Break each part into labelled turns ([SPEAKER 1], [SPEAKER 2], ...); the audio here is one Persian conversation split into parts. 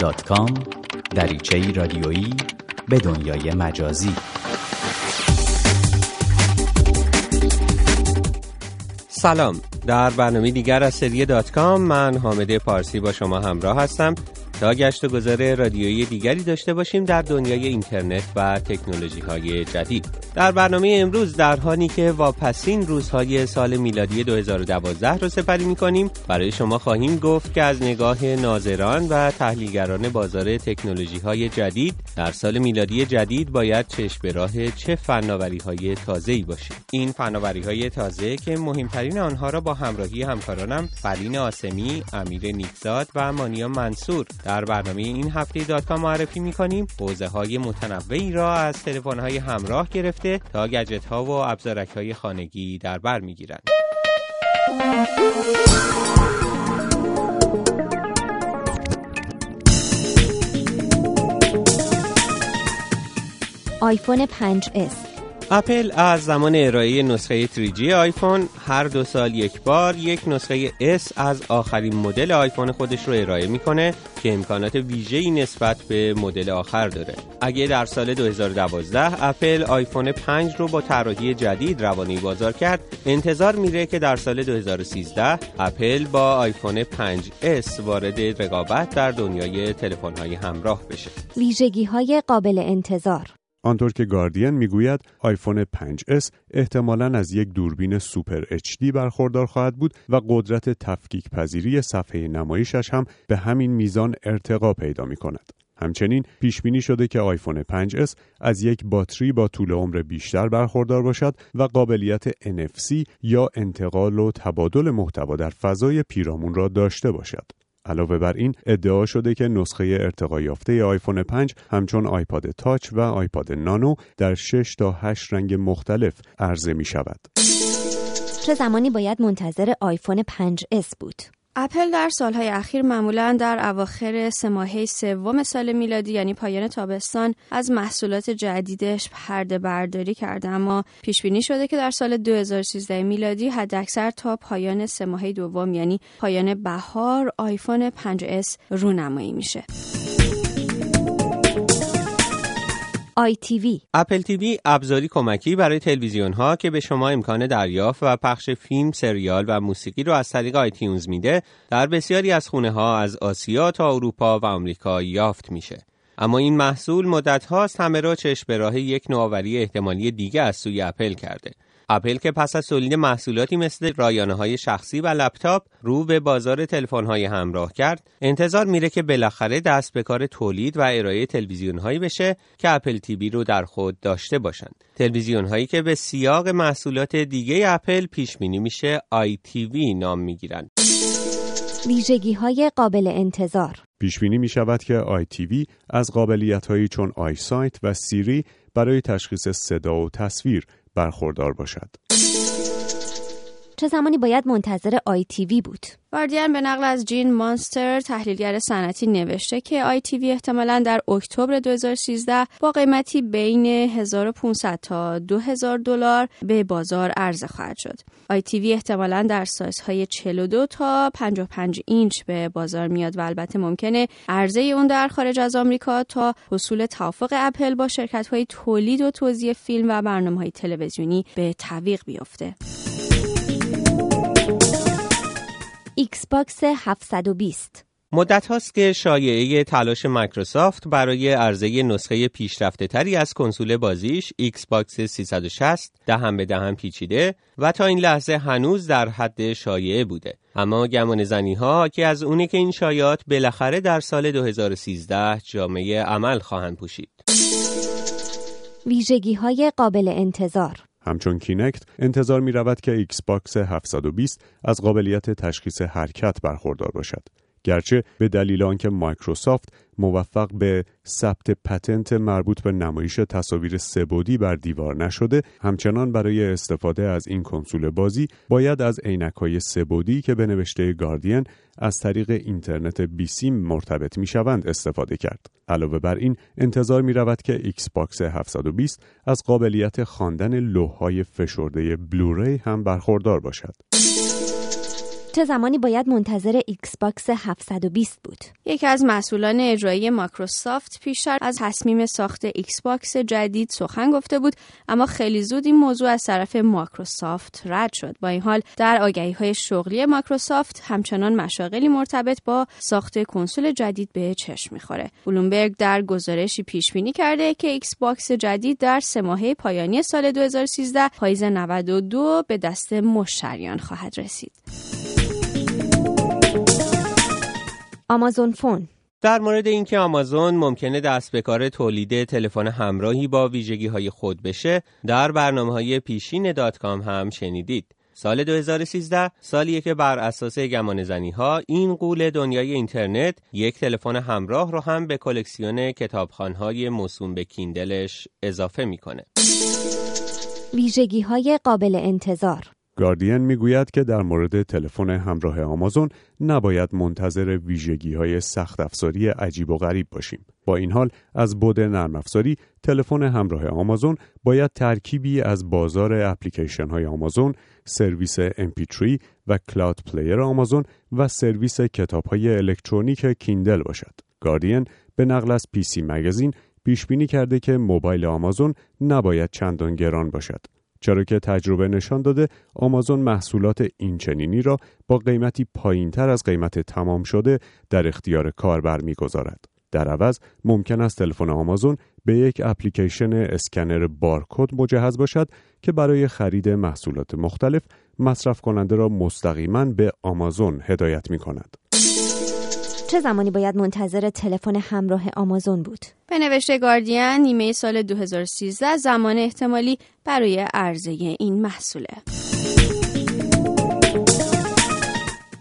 [SPEAKER 1] کام دریچه رادیویی به دنیای مجازی.
[SPEAKER 2] سلام. در برنامه دیگر از سری دات کام من حامد پارسی با شما همراه هستم. تا گشت و گذار رادیویی دیگری داشته باشیم در دنیای اینترنت و تکنولوژی های جدید. در برنامه امروز در حالی که واپسین روزهای سال میلادی 2012 رو سپری می کنیم برای شما خواهیم گفت که از نگاه ناظران و تحلیلگران بازار تکنولوژی های جدید در سال میلادی جدید باید چشم به راه چه فناوری های تازه ای باشیم. این فناوری های تازه که مهمترین آنها را با همراهی همکارانم فلین آسمی، امیر نیکزاد و مانیا منصور برنامه این هفته دات معرفی می کنیم حوزه های متنوعی را از تلفن های همراه گرفته تا گجت ها و ابزارک های خانگی در بر می گیرند.
[SPEAKER 3] آیفون 5S
[SPEAKER 2] اپل از زمان ارائه نسخه 3G آیفون هر دو سال یک بار یک نسخه S از آخرین مدل آیفون خودش رو ارائه می‌کنه که امکانات ویژه‌ای نسبت به مدل آخر داره. اگه در سال 2012 اپل آیفون 5 رو با طراحی جدید روانه بازار کرد، انتظار میره که در سال 2013 اپل با آیفون 5S وارد رقابت در دنیای تلفن‌های همراه بشه.
[SPEAKER 3] ویژگی‌های قابل انتظار
[SPEAKER 4] آنطور که گاردین می‌گوید آیفون 5S احتمالا از یک دوربین سوپر HD برخوردار خواهد بود و قدرت تفکیک پذیری صفحه نمایشش هم به همین میزان ارتقا پیدا می کند. همچنین پیش بینی شده که آیفون 5S از یک باتری با طول عمر بیشتر برخوردار باشد و قابلیت NFC یا انتقال و تبادل محتوا در فضای پیرامون را داشته باشد. علاوه بر این ادعا شده که نسخه ارتقا یافته آیفون 5 همچون آیپاد تاچ و آیپاد نانو در 6 تا 8 رنگ مختلف عرضه می شود.
[SPEAKER 3] چه زمانی باید منتظر آیفون 5S بود؟
[SPEAKER 5] اپل در سالهای اخیر معمولا در اواخر سه سوم سال میلادی یعنی پایان تابستان از محصولات جدیدش پرده برداری کرده اما پیش بینی شده که در سال 2013 میلادی حداکثر تا پایان سه دوم یعنی پایان بهار آیفون 5S رونمایی میشه.
[SPEAKER 3] آی تی
[SPEAKER 2] اپل تیوی ابزاری کمکی برای تلویزیون ها که به شما امکان دریافت و پخش فیلم، سریال و موسیقی رو از طریق آیتیونز میده در بسیاری از خونه ها از آسیا تا اروپا و آمریکا یافت میشه. اما این محصول مدت هاست همه را چشم به راه یک نوآوری احتمالی دیگه از سوی اپل کرده. اپل که پس از تولید محصولاتی مثل رایانه های شخصی و لپتاپ رو به بازار تلفن های همراه کرد انتظار میره که بالاخره دست به کار تولید و ارائه تلویزیون هایی بشه که اپل تیوی رو در خود داشته باشند. تلویزیون هایی که به سیاق محصولات دیگه اپل پیش بینی میشه آی تیوی نام می‌گیرند.
[SPEAKER 3] ویژگی های قابل انتظار.
[SPEAKER 4] پیش بینی می شود که آی تیوی از قابلیت هایی چون آی سایت و سیری برای تشخیص صدا و تصویر برخوردار باشد.
[SPEAKER 3] چه زمانی باید منتظر آی تیوی بود؟
[SPEAKER 5] گاردین به نقل از جین مانستر تحلیلگر صنعتی نوشته که آی تیوی احتمالا در اکتبر 2013 با قیمتی بین 1500 تا 2000 دلار به بازار عرضه خواهد شد. آی تیوی احتمالا در سایزهای 42 تا 55 اینچ به بازار میاد و البته ممکنه عرضه اون در خارج از آمریکا تا حصول توافق اپل با شرکت های تولید و توزیع فیلم و برنامه های تلویزیونی به تعویق بیفته.
[SPEAKER 3] ایکس باکس 720
[SPEAKER 2] مدت هاست که شایعه تلاش مایکروسافت برای عرضه نسخه پیشرفته تری از کنسول بازیش ایکس باکس 360 دهن به دهن پیچیده و تا این لحظه هنوز در حد شایعه بوده. اما گمان زنی ها حاکی از اونه که این شایعات بالاخره در سال 2013 جامه عمل خواهند پوشید.
[SPEAKER 3] ویژگی های قابل انتظار.
[SPEAKER 4] همچون کینکت انتظار می رود که ایکس باکس 720 از قابلیت تشخیص حرکت برخوردار باشد. گرچه به دلیل آنکه مایکروسافت موفق به ثبت patent مربوط به نمایش تصاویر سه‌بعدی بر دیوار نشده همچنان برای استفاده از این کنسول بازی باید از عینک های سه‌بعدی که به نوشته گاردین از طریق اینترنت بیسیم مرتبط می شوند استفاده کرد. علاوه بر این انتظار می رود که ایکس باکس 720 از قابلیت خواندن لوحهای فشرده Blu-ray هم برخوردار باشد.
[SPEAKER 3] چه زمانی باید منتظر ایکس باکس 720 بود؟
[SPEAKER 5] یکی از مسئولان اجرایی مایکروسافت پیشتر از تصمیم ساخت ایکس باکس جدید سخن گفته بود اما خیلی زود این موضوع از طرف مایکروسافت رد شد. با این حال در آگهی های شغلی مایکروسافت همچنان مشاغلی مرتبط با ساخت کنسول جدید به چشم می‌خوره. بلومبرگ در گزارشی پیش بینی کرده که ایکس باکس جدید در سه ماهه پایانی سال 2013 پاییز 92 به دست مشتریان خواهد رسید.
[SPEAKER 3] آمازون فون.
[SPEAKER 2] در مورد اینکه آمازون ممکنه دست به کار تولید تلفن همراهی با ویژگی های خود بشه در برنامه های پیشین دات کام هم شنیدید. سال 2013 سالیه که بر اساس گمان زنی ها این غول دنیای اینترنت یک تلفن همراه رو هم به کلکسیون کتابخوان های موسوم به کیندلش اضافه می‌کنه.
[SPEAKER 3] ویژگی های قابل انتظار.
[SPEAKER 4] گاردین می‌گوید که در مورد تلفن همراه آمازون نباید منتظر ویژگی های سخت افزاری عجیب و غریب باشیم. با این حال از بعد نرم افزاری تلفن همراه آمازون باید ترکیبی از بازار اپلیکیشن های آمازون، سرویس MP3 و کلاود پلیر آمازون و سرویس کتاب های الکترونیک کیندل باشد. گاردین به نقل از پی سی مگزین پیش بینی کرده که موبایل آمازون نباید چندان گران باشد. چرا که تجربه نشان داده آمازون محصولات اینچنینی را با قیمتی پایینتر از قیمت تمام شده در اختیار کاربر می‌گذارد. در عوض ممکن است تلفن آمازون به یک اپلیکیشن اسکنر بارکد مجهز باشد که برای خرید محصولات مختلف مصرف کننده را مستقیما به آمازون هدایت می کند.
[SPEAKER 3] چه زمانی باید منتظر تلفن همراه آمازون بود؟
[SPEAKER 5] به نوشته گاردین نیمه سال 2013 زمان احتمالی برای عرضه این محصوله.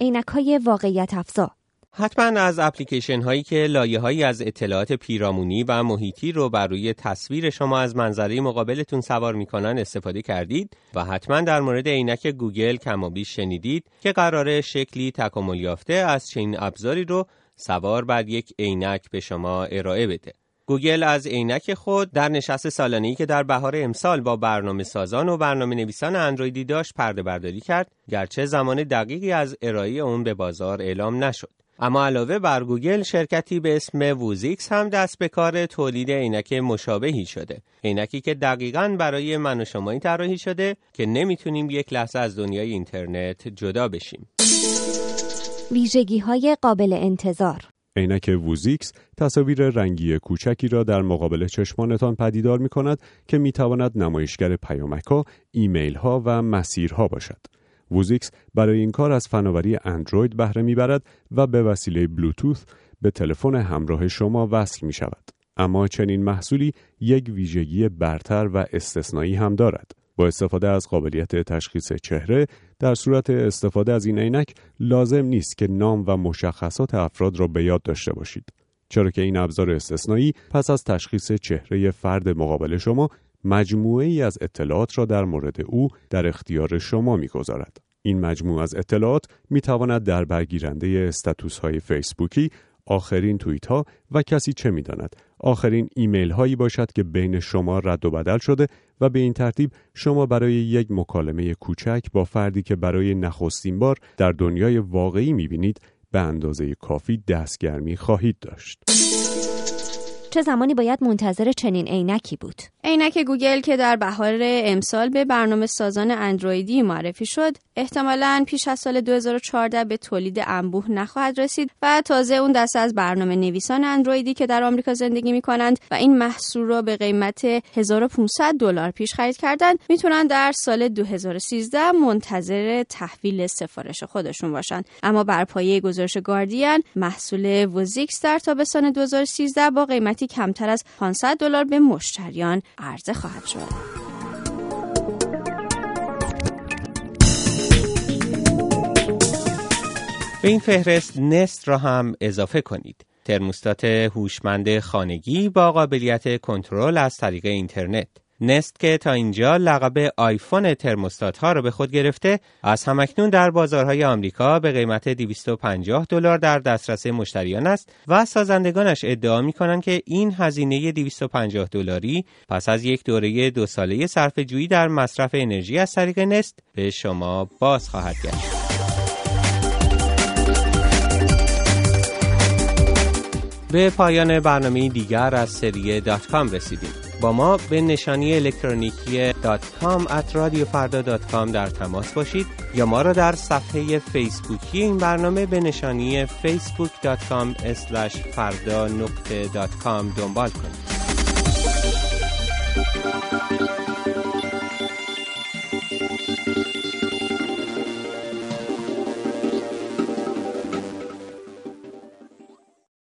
[SPEAKER 3] عینک های واقعیت افزا
[SPEAKER 2] حتما از اپلیکیشن هایی که لایه هایی از اطلاعات پیرامونی و محیطی رو بر روی تصویر شما از منظره مقابلتون سوار می‌کنن استفاده کردید و حتما در مورد عینک گوگل کم و بیش شنیدید که قراره شکلی تکامل یافته از چنین ابزاری رو سوار بر یک عینک به شما ارائه بده. گوگل از عینک خود در نشست سالانه‌ای که در بهار امسال با برنامه سازان و برنامه نویسان اندرویدی داشت پرده برداری کرد گرچه زمان دقیقی از ارائه اون به بازار اعلام نشد. اما علاوه بر گوگل شرکتی به اسم ووزیکس هم دست به کار تولید عینک مشابهی شده. عینکی که دقیقا برای من و شما طراحی شده که نمی‌تونیم یک لحظه از دنیای اینترنت جدا بشیم.
[SPEAKER 3] ویژگی های قابل انتظار.
[SPEAKER 4] عینک ووزیکس تصاویر رنگی کوچکی را در مقابل چشمانتان پدیدار می کند که می تواند نمایشگر پیامک ها، ایمیل ها و مسیرها باشد. ووزیکس برای این کار از فناوری اندروید بهره می‌برد و به وسیله بلوتوث به تلفن همراه شما وصل می شود. اما چنین محصولی یک ویژگی برتر و استثنایی هم دارد. با استفاده از قابلیت تشخیص چهره در صورت استفاده از این عینک لازم نیست که نام و مشخصات افراد را به یاد داشته باشید. چرا که این ابزار استثنایی پس از تشخیص چهره فرد مقابل شما مجموعه ای از اطلاعات را در مورد او در اختیار شما می‌گذارد. این مجموعه از اطلاعات می تواند در برگیرنده استاتوس های فیسبوکی، آخرین توییت ها و کسی چه می داند آخرین ایمیل هایی باشد که بین شما رد و بدل شده و به این ترتیب شما برای یک مکالمه کوچک با فردی که برای نخستین بار در دنیای واقعی می بینید به اندازه کافی دستگرمی خواهید داشت.
[SPEAKER 3] چه زمانی باید منتظر چنین عینکی بود؟
[SPEAKER 5] عینک گوگل که در بهار امسال به برنامه سازان اندرویدی معرفی شد احتمالا پیش از سال 2014 به تولید انبوه نخواهد رسید و تازه اون دست از برنامه نویسان اندرویدی که در آمریکا زندگی می کنند و این محصول را به قیمت 1500 دلار پیش خرید کردند می‌تونن در سال 2013 منتظر تحویل سفارش خودشون باشن اما بر پایه گزارش گاردین محصول وزیکس در تابستان 2013 با قیمتی کمتر از 500 دلار به مشتریان عرضه خواهد شد.
[SPEAKER 2] به این فهرست نست را هم اضافه کنید. ترموستات هوشمند خانگی با قابلیت کنترل از طریق اینترنت. نست که تا اینجا لقب آیفون ترموستات ها رو به خود گرفته از همکنون در بازارهای آمریکا به قیمت 250 دلار در دسترس مشتریان است و سازندگانش ادعا می کنند که این هزینه 250 دلاری پس از یک دوره دو ساله صرف جویی در مصرف انرژی از طریق نست به شما باز خواهد گشت. به پایان برنامه دیگر از سری دات کام رسیدیم. با ما به نشانی الکترونیکی. دات کام ات در تماس باشید یا ما را در صفحه فیسبوکی این برنامه به نشانی facebook.com فردا نقطه دات کام دنبال کنید.